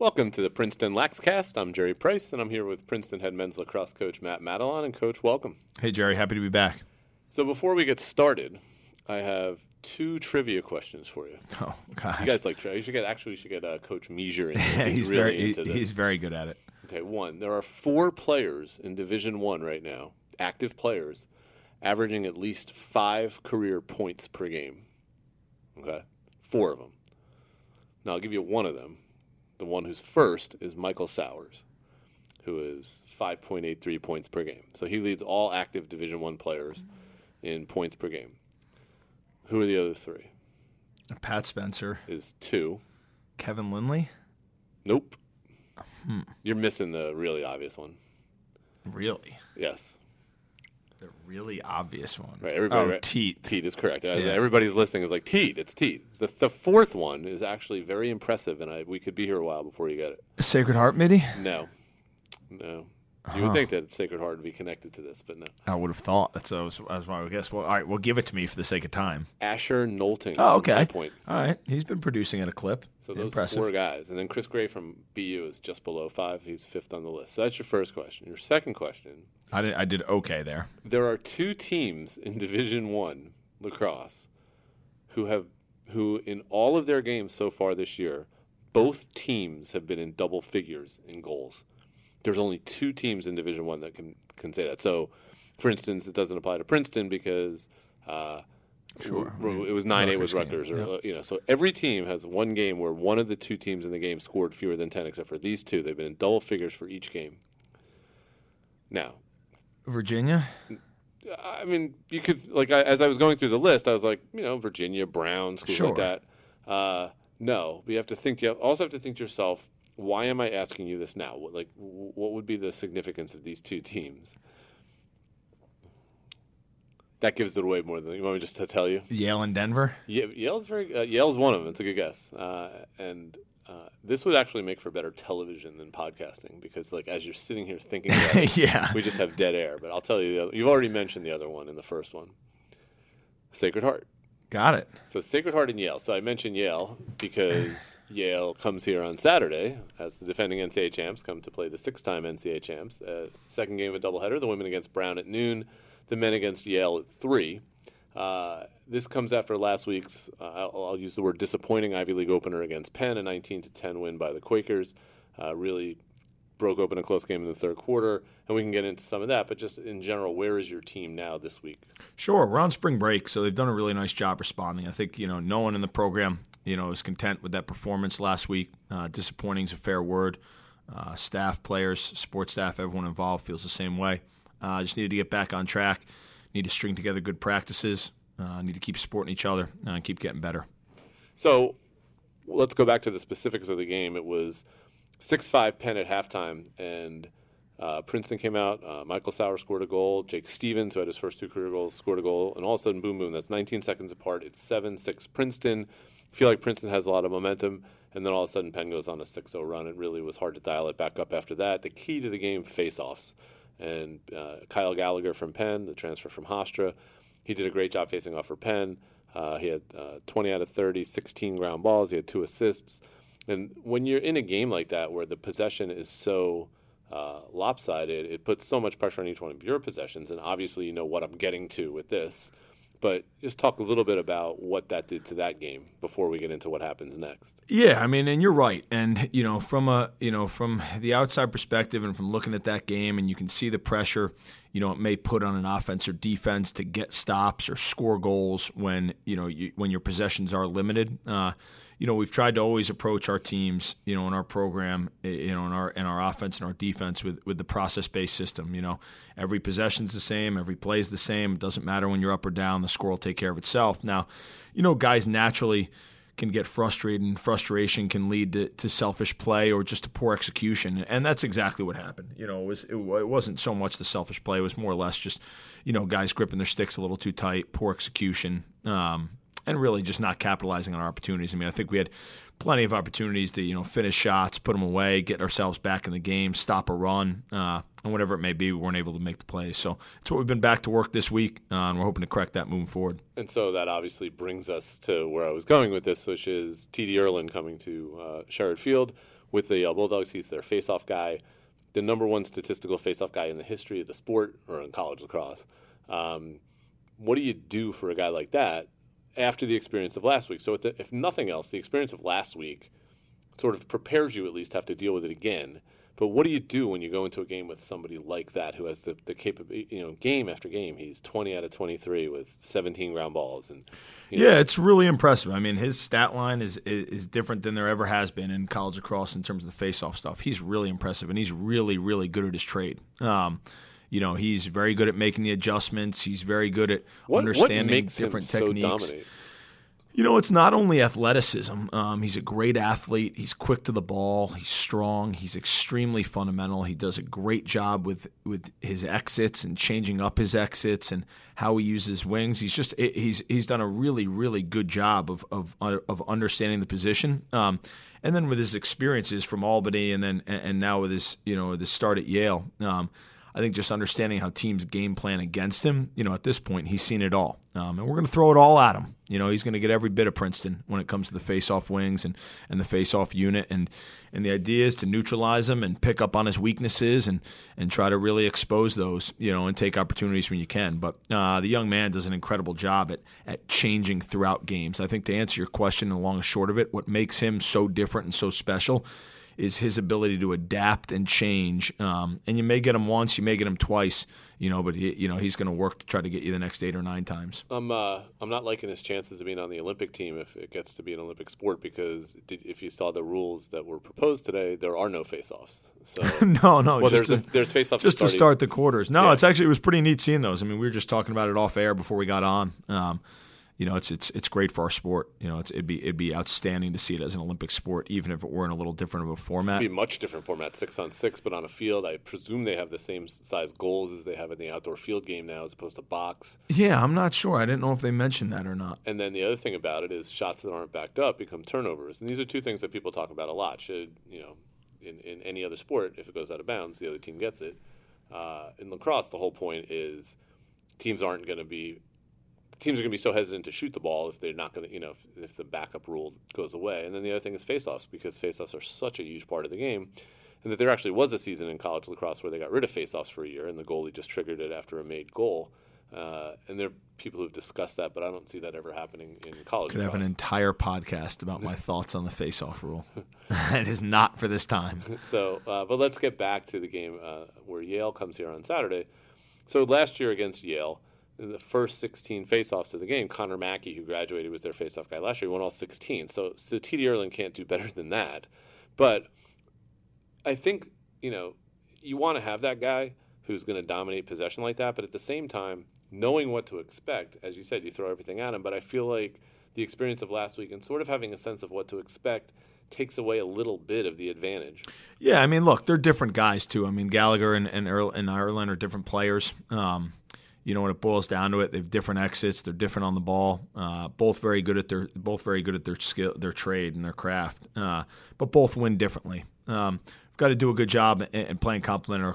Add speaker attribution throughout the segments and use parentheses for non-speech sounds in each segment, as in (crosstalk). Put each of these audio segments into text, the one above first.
Speaker 1: Welcome to the Princeton Laxcast. I'm Jerry Price, and I'm here with Princeton head men's lacrosse coach Matt Madalon. And coach, welcome.
Speaker 2: Hey Jerry, happy to be back.
Speaker 1: So before we get started, I have two trivia questions for you.
Speaker 2: Oh gosh,
Speaker 1: You guys like trivia? You should get actually you should get uh, Coach Measure. (laughs)
Speaker 2: He's,
Speaker 1: He's, really
Speaker 2: very
Speaker 1: into this.
Speaker 2: he's very good at it.
Speaker 1: Okay, one. There are four players in Division One right now, active players, averaging at least five career points per game. Okay, four of them. Now I'll give you one of them. The one who's first is Michael Sowers, who is 5.83 points per game. So he leads all active Division One players in points per game. Who are the other three?
Speaker 2: Pat Spencer,
Speaker 1: Is two.
Speaker 2: Kevin Lindley,
Speaker 1: Nope. Hmm. You're missing the really obvious one.
Speaker 2: really,
Speaker 1: Yes.
Speaker 2: The really obvious one.
Speaker 1: Right, everybody.
Speaker 2: oh,
Speaker 1: right.
Speaker 2: Teat.
Speaker 1: Teat is correct. As
Speaker 2: Yeah.
Speaker 1: everybody's listening is like Teat. It's Teat. The, the fourth one is actually very impressive, and I, we could be here a while before you get it.
Speaker 2: Sacred Heart, Mitty.
Speaker 1: No, no. You would think that Sacred Heart would be connected to this, but no.
Speaker 2: I would have thought that's that was, that was my guess. Well, all right, well, give it to me for the sake of time.
Speaker 1: Asher Nolting.
Speaker 2: Oh, okay.
Speaker 1: Point.
Speaker 2: All right, he's been producing at a clip.
Speaker 1: So those
Speaker 2: Impressive.
Speaker 1: four guys, and then Chris Gray from BU is just below five. He's fifth on the list. So that's your first question. Your second question:
Speaker 2: I did, I did okay there.
Speaker 1: There are two teams in Division One lacrosse who have who in all of their games so far this year, both teams have been in double figures in goals. There's only two teams in Division One that can can say that. So, for instance, it doesn't apply to Princeton because uh,
Speaker 2: Sure.
Speaker 1: it was nine eight with
Speaker 2: Rutgers
Speaker 1: or uh, you know. So every team has one game where one of the two teams in the game scored fewer than ten, except for these two. They've been in double figures for each game. Now,
Speaker 2: Virginia.
Speaker 1: I mean, you could like I, as I was going through the list, I was like, you know, Virginia, Brown, schools
Speaker 2: Sure.
Speaker 1: like that. Uh, no, but you have to think. You also have to think to yourself, why am I asking you this now? What, like, what would be the significance of these two teams? That gives it away more than you want me just to tell you.
Speaker 2: Yale and Denver.
Speaker 1: Ye- Yale's very uh, Yale's one of them. It's a good guess, uh, and uh, this would actually make for better television than podcasting because, like, as you're sitting here thinking (laughs) about it,
Speaker 2: yeah.
Speaker 1: we just have dead air. But I'll tell you, the other, you've already mentioned the other one in the first one, Sacred Heart.
Speaker 2: Got it.
Speaker 1: So Sacred Heart and Yale. So I mentioned Yale because (laughs) Yale comes here on Saturday as the defending NCAA champs come to play the six-time NCAA champs. Uh, second game of a doubleheader: the women against Brown at noon, the men against Yale at three. Uh, this comes after last week's, uh, I'll, I'll use the word disappointing Ivy League opener against Penn, a 19 to 10 win by the Quakers. Uh, really broke open a close game in the third quarter, and we can get into some of that. But just in general, where is your team now this week?
Speaker 2: Sure, we're on spring break, so they've done a really nice job responding. I think you know no one in the program you know is content with that performance last week. Uh, disappointing is a fair word. Uh, staff, players, sports staff, everyone involved feels the same way. Just needed to get back on track. Need to string together good practices. Uh, need to keep supporting each other and keep getting better.
Speaker 1: So let's go back to the specifics of the game. It was six five Penn at halftime, and uh, Princeton came out. Uh, Michael Sowers scored a goal. Jake Stevens, who had his first two career goals, scored a goal. And all of a sudden, boom, boom. That's 19 seconds apart. It's 7 6 Princeton. I feel like Princeton has a lot of momentum. And then all of a sudden, Penn goes on a 6 0 run. It really was hard to dial it back up after that. The key to the game, face offs. And uh, Kyle Gallagher from Penn, the transfer from Hofstra, he did a great job facing off for Penn. Uh, he had uh, 20 out of 30, 16 ground balls. He had two assists. And when you're in a game like that where the possession is so uh, lopsided, it puts so much pressure on each one of your possessions. And obviously, you know what I'm getting to with this. But just talk a little bit about what that did to that game before we get into what happens next.
Speaker 2: Yeah, I mean, and you're right. And you know, from a you know from the outside perspective, and from looking at that game, and you can see the pressure, you know, it may put on an offense or defense to get stops or score goals when you know you, when your possessions are limited. Uh, you know, we've tried to always approach our teams, you know, in our program, you know, in our in our offense and our defense with with the process based system. You know, every possession's the same, every play's the same. It doesn't matter when you're up or down. The score will take care of itself. Now, you know, guys naturally can get frustrated, and frustration can lead to, to, selfish play or just to poor execution. And that's exactly what happened. You know, it was it, it, wasn't so much the selfish play; it was more or less just, you know, guys gripping their sticks a little too tight, poor execution. Um, and really just not capitalizing on our opportunities. I mean, I think we had plenty of opportunities to you know finish shots, put them away, get ourselves back in the game, stop a run, uh, and whatever it may be, we weren't able to make the plays. So it's what we've been back to work this week, uh, and we're hoping to correct that moving forward.
Speaker 1: And so that obviously brings us to where I was going with this, which is TD Ierlan coming to uh, Sherrerd Field with the uh, Bulldogs. He's their face-off guy, the number one statistical face-off guy in the history of the sport or in college lacrosse. Um, what do you do for a guy like that after the experience of last week. So, the, if nothing else, the experience of last week sort of prepares you at least to have to deal with it again. But what do you do when you go into a game with somebody like that who has the, the capability, you know, game after game, he's 20 out of 23 with 17 ground balls. and
Speaker 2: Yeah, know. it's really impressive. I mean, his stat line is, is, different than there ever has been in college across in terms of the face-off stuff. He's really impressive, and he's really, really good at his trade. Um, you know, he's very good at making the adjustments. He's very good at
Speaker 1: what,
Speaker 2: understanding
Speaker 1: what
Speaker 2: different
Speaker 1: techniques.
Speaker 2: So you know, it's not only athleticism. Um, he's a great athlete. He's quick to the ball. He's strong. He's extremely fundamental. He does a great job with with his exits and changing up his exits and how he uses wings. He's just he's he's done a really really good job of of of understanding the position. Um, and then with his experiences from Albany and then and now with his you know the start at Yale. Um, I think just understanding how teams game plan against him, you know, at this point, he's seen it all. Um, and we're going to throw it all at him. You know, he's going to get every bit of Princeton when it comes to the face-off wings and, and the face-off unit. And, and the idea is to neutralize him and pick up on his weaknesses and, and try to really expose those, you know, and take opportunities when you can. But uh, the young man does an incredible job at, at changing throughout games. I think to answer your question, the long and short of it, what makes him so different and so special – is his ability to adapt and change. Um, and you may get him once, you may get him twice, you know, but he, you know he's going to work to try to get you the next eight or nine times.
Speaker 1: I'm uh, I'm not liking his chances of being on the Olympic team if it gets to be an Olympic sport because if you saw the rules that were proposed today, there are no face-offs. So (laughs)
Speaker 2: no, no,
Speaker 1: well, there's to, a, there's face-offs
Speaker 2: just
Speaker 1: to
Speaker 2: start, to start the quarters. No, yeah. it's actually it was pretty neat seeing those. I mean, we were just talking about it off air before we got on. Um, you know, it's it's it's great for our sport. You know, it'd be it'd be outstanding to see it as an Olympic sport, even if it were in a little different of a format.
Speaker 1: It'd be a much different format, six on six, but on a field. I presume they have the same size goals as they have in the outdoor field game now, as opposed to box.
Speaker 2: Yeah, I'm not sure. I didn't know if they mentioned that or not.
Speaker 1: And then the other thing about it is shots that aren't backed up become turnovers, and these are two things that people talk about a lot. Should you know, in in any other sport, if it goes out of bounds, the other team gets it. Uh, in lacrosse, the whole point is teams aren't going to be teams are going to be so hesitant to shoot the ball if they're not going to, you know, if, if, the backup rule goes away. And then the other thing is faceoffs because faceoffs are such a huge part of the game. And that there actually was a season in college lacrosse where they got rid of faceoffs for a year and the goalie just triggered it after a made goal. Uh, and there are people who've discussed that, but I don't see that ever happening in college.
Speaker 2: Could lacrosse. have an entire podcast about my (laughs) thoughts on the face-off rule. (laughs) it is not for this time.
Speaker 1: So, uh, but let's get back to the game uh, where Yale comes here on Saturday. So last year against Yale, the first 16 faceoffs of the game, Conor Mackie, who graduated, was their faceoff guy last year. He won all 16. So, so TD Ierlan can't do better than that. But I think you know you want to have that guy who's going to dominate possession like that, but at the same time, knowing what to expect, as you said, you throw everything at him. But I feel like the experience of last week and sort of having a sense of what to expect takes away a little bit of the advantage.
Speaker 2: Yeah, I mean, look, they're different guys too. I mean, Gallagher and and, and Ierlan are different players. Um, you know, when it boils down to it, they have different exits. They're different on the ball. Uh, both very good at their both very good at their skill, their trade, and their craft. Uh, but both win differently. Um, we've got to do a good job in playing complementary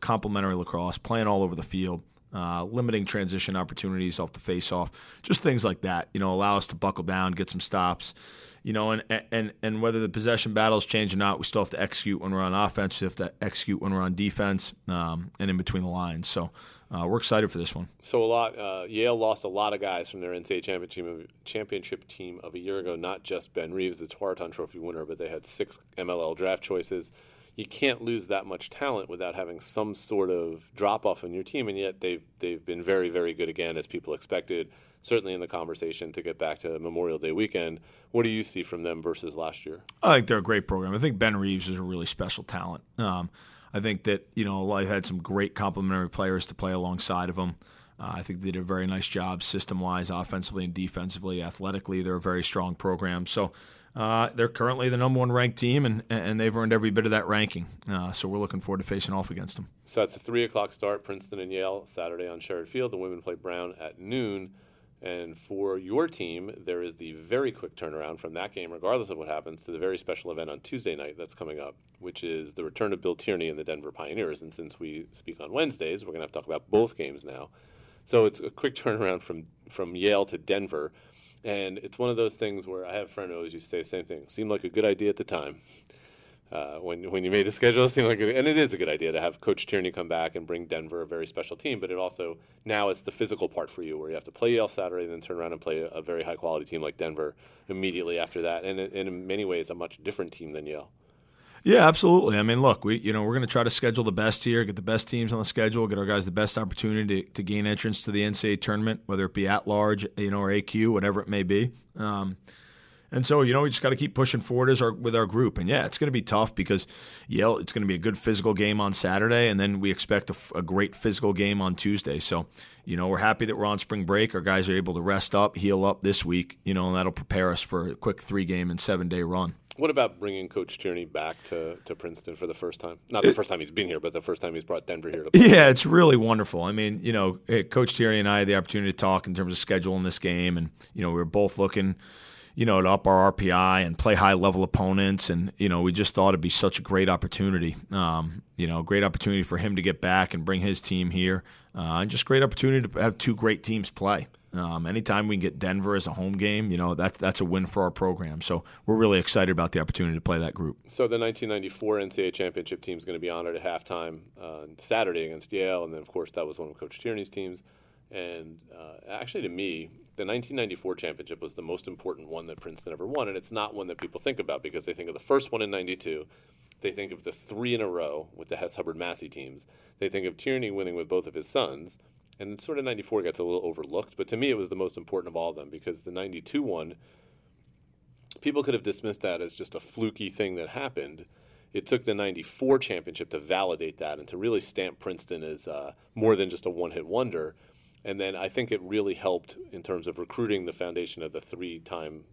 Speaker 2: complementary lacrosse, playing all over the field. Uh, limiting transition opportunities off the face-off, just things like that. You know, allow us to buckle down, get some stops. You know, and and and whether the possession battles change or not, we still have to execute when we're on offense. We have to execute when we're on defense, um, and in between the lines. So uh, we're excited for this one.
Speaker 1: So a lot. Uh, Yale lost a lot of guys from their NCAA championship championship team of a year ago. Not just Ben Reeves, the Tewaaraton Trophy winner, but they had six MLL draft choices. You can't lose that much talent without having some sort of drop off in your team, and yet they've they've been very very good again as people expected. Certainly in the conversation to get back to Memorial Day weekend. What do you see from them versus last year?
Speaker 2: I think they're a great program. I think Ben Reeves is a really special talent. Um, I think that you know I had some great complementary players to play alongside of them. Uh, I think they did a very nice job system wise, offensively and defensively, athletically. They're a very strong program. So uh, they're currently the number one ranked team, and and they've earned every bit of that ranking. Uh, so we're looking forward to facing off against them.
Speaker 1: So it's a three o'clock start, Princeton and Yale Saturday on Sherrerd Field. The women play Brown at noon. And for your team, there is the very quick turnaround from that game, regardless of what happens, to the very special event on Tuesday night that's coming up, which is the return of Bill Tierney and the Denver Pioneers. And since we speak on Wednesdays, we're going to have to talk about both games now. So it's a quick turnaround from, from Yale to Denver. And it's one of those things where I have a friend who always used to say the same thing. Seemed like a good idea at the time uh, when when you made the (laughs) schedule. It seemed like, a, and it is a good idea to have Coach Tierney come back and bring Denver a very special team. But it also now it's the physical part for you, where you have to play Yale Saturday, and then turn around and play a, very high quality team like Denver immediately after that, and in many ways a much different team than Yale.
Speaker 2: Yeah, absolutely. I mean, look, we you know we're going to try to schedule the best here, get the best teams on the schedule, get our guys the best opportunity to, to gain entrance to the NCAA tournament, whether it be at large, you know, or AQ, whatever it may be. Um, and so, you know, we just got to keep pushing forward as our with our group. And yeah, it's going to be tough because Yale, it's going to be a good physical game on Saturday, and then we expect a, a, great physical game on Tuesday. So, you know, we're happy that we're on spring break. Our guys are able to rest up, heal up this week, you know, and that'll prepare us for a quick three game and seven day run.
Speaker 1: What about bringing Coach Tierney back to, to Princeton for the first time? Not the first time he's been here, but the first time he's brought Denver here to play.
Speaker 2: Yeah, it's really wonderful. I mean, you know, Coach Tierney and I had the opportunity to talk in terms of scheduling this game, and, you know, we were both looking – you know, to up our RPI and play high level opponents. And, you know, we just thought it'd be such a great opportunity. Um, you know, great opportunity for him to get back and bring his team here. Uh, and just great opportunity to have two great teams play. Um, anytime we can get Denver as a home game, you know, that, that's a win for our program. So we're really excited about the opportunity to play that group.
Speaker 1: So the 1994 NCAA championship team is going to be honored at halftime uh, Saturday against Yale. And then, of course, that was one of Coach Tierney's teams. And uh, actually, to me, the 1994 championship was the most important one that Princeton ever won, and it's not one that people think about because they think of the first one in '92. They think of the three in a row with the Hess Hubbard Massey teams. They think of Tierney winning with both of his sons, and sort of '94 gets a little overlooked. But to me, it was the most important of all of them because the '92 one, people could have dismissed that as just a fluky thing that happened. It took the '94 championship to validate that and to really stamp Princeton as uh, more than just a one-hit wonder and then I think it really helped in terms of recruiting the foundation of the three-time,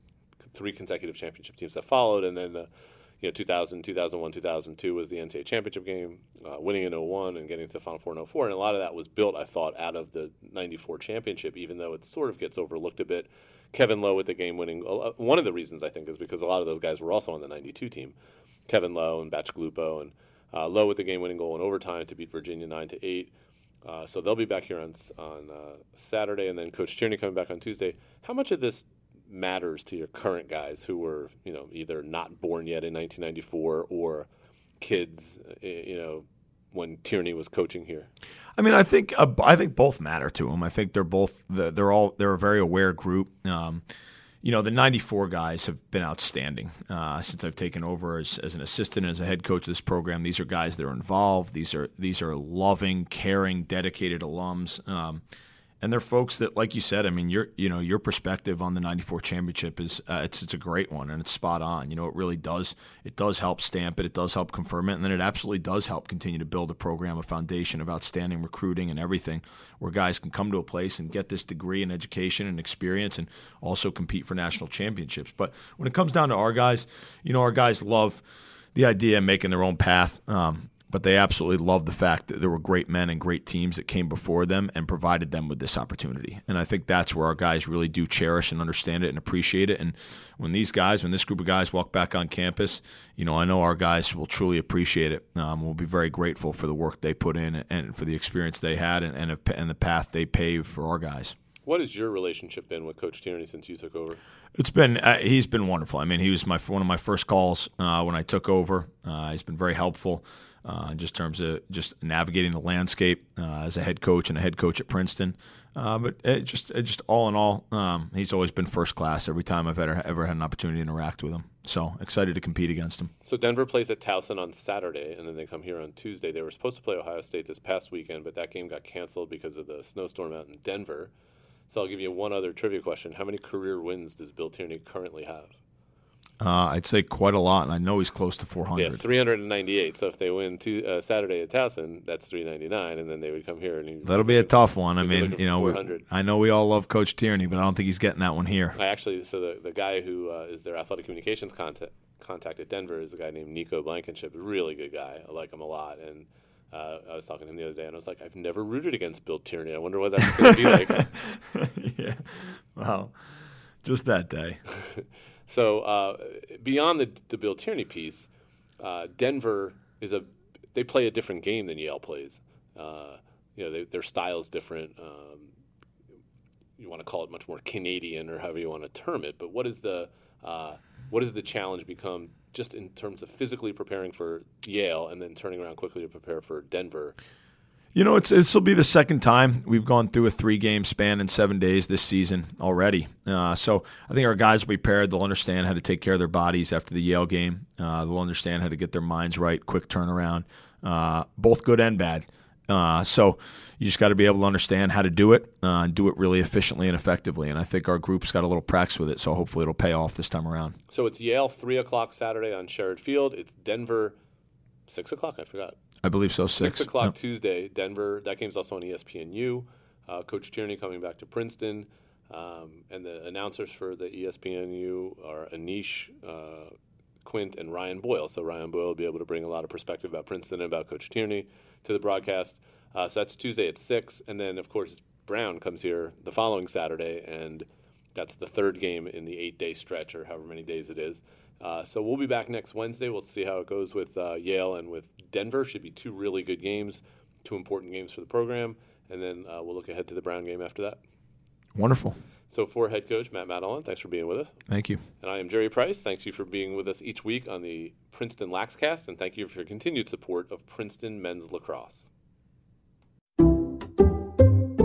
Speaker 1: three consecutive championship teams that followed, and then the, you know, 2000, 2001, 2002 was the NCAA championship game, uh, winning in 01 and getting to the Final Four in 04, and a lot of that was built, I thought, out of the 94 championship, even though it sort of gets overlooked a bit. Kevin Lowe with the game-winning, uh, one of the reasons I think is because a lot of those guys were also on the 92 team, Kevin Lowe and Bacigalupo and uh, Lowe with the game-winning goal in overtime to beat Virginia nine to eight. Uh, so they'll be back here on on uh, Saturday, and then Coach Tierney coming back on Tuesday. How much of this matters to your current guys who were, you know, either not born yet in 1994 or kids, uh, you know, when Tierney was coaching here?
Speaker 2: I mean, I think uh, I think both matter to them. I think they're both they're all they're a very aware group. Um, you know, the 94 guys have been outstanding uh, since I've taken over as, as an assistant and as a head coach of this program. These are guys that are involved. These are these are loving, caring, dedicated alums. Um, and they're folks that, like you said, I mean, your you know your perspective on the '94 championship is uh, it's it's a great one and it's spot on. You know, it really does it does help stamp it, it does help confirm it, and then it absolutely does help continue to build a program, a foundation of outstanding recruiting and everything, where guys can come to a place and get this degree and education and experience, and also compete for national championships. But when it comes down to our guys, you know, our guys love the idea of making their own path. Um, but they absolutely love the fact that there were great men and great teams that came before them and provided them with this opportunity. And I think that's where our guys really do cherish and understand it and appreciate it. And when these guys, when this group of guys walk back on campus, you know, I know our guys will truly appreciate it. Um, we'll be very grateful for the work they put in and for the experience they had and, and, and the path they paved for our guys.
Speaker 1: What has your relationship been with Coach Tierney since you took over?
Speaker 2: It's been uh, he's been wonderful. I mean, he was my one of my first calls uh, when I took over. Uh, he's been very helpful uh, in just terms of just navigating the landscape uh, as a head coach and a head coach at Princeton. Uh, but it just it just all in all, um, he's always been first class every time I've ever ever had an opportunity to interact with him. So excited to compete against him.
Speaker 1: So Denver plays at Towson on Saturday, and then they come here on Tuesday. They were supposed to play Ohio State this past weekend, but that game got canceled because of the snowstorm out in Denver. So I'll give you one other trivia question: How many career wins does Bill Tierney currently have?
Speaker 2: Uh, I'd say quite a lot, and I know he's close to 400.
Speaker 1: Yeah, 398. So if they win two, uh, Saturday at Towson, that's 399, and then they would come here and
Speaker 2: that'll be a tough one. I mean, you know, we, I know we all love Coach Tierney, but I don't think he's getting that one here.
Speaker 1: I actually, so the, the guy who uh, is their athletic communications contact contact at Denver is a guy named Nico Blankenship. Really good guy. I like him a lot, and. Uh, I was talking to him the other day, and I was like, "I've never rooted against Bill Tierney. I wonder what that's going to be
Speaker 2: like." (laughs) yeah, well, just that day. (laughs)
Speaker 1: So uh, beyond the, the Bill Tierney piece, uh, Denver is a they play a different game than Yale plays. Uh, you know, they, their style is different. Um, you want to call it much more Canadian or however you want to term it. But what is the uh, what does the challenge become just in terms of physically preparing for Yale and then turning around quickly to prepare for Denver?
Speaker 2: You know, it's this will be the second time we've gone through a three game span in seven days this season already. Uh, so I think our guys will be prepared. They'll understand how to take care of their bodies after the Yale game. Uh, they'll understand how to get their minds right, quick turnaround, uh, both good and bad. Uh, so you just got to be able to understand how to do it uh, and do it really efficiently and effectively. And I think our group's got a little practice with it, so hopefully it'll pay off this time around.
Speaker 1: So it's Yale three o'clock Saturday on Sherrerd Field. It's Denver six o'clock. I forgot.
Speaker 2: I believe so. Six,
Speaker 1: six o'clock. Tuesday, Denver. That game's also on ESPNU. Uh, Coach Tierney coming back to Princeton, um, and the announcers for the ESPNU are Anish uh, Quint and Ryan Boyle. So Ryan Boyle will be able to bring a lot of perspective about Princeton and about Coach Tierney to the broadcast. Uh, so that's Tuesday at six, and then of course Brown comes here the following Saturday, and that's the third game in the eight-day stretch, or however many days it is. Uh, so we'll be back next Wednesday. We'll see how it goes with uh, Yale and with Denver. Should be two really good games, two important games for the program, and then uh, we'll look ahead to the Brown game after that.
Speaker 2: Wonderful.
Speaker 1: So for head coach Matt Madalon, thanks for being with us.
Speaker 2: Thank you.
Speaker 1: And I am Jerry Price. Thanks you for being with us each week on the Princeton Laxcast, and thank you for your continued support of Princeton men's lacrosse.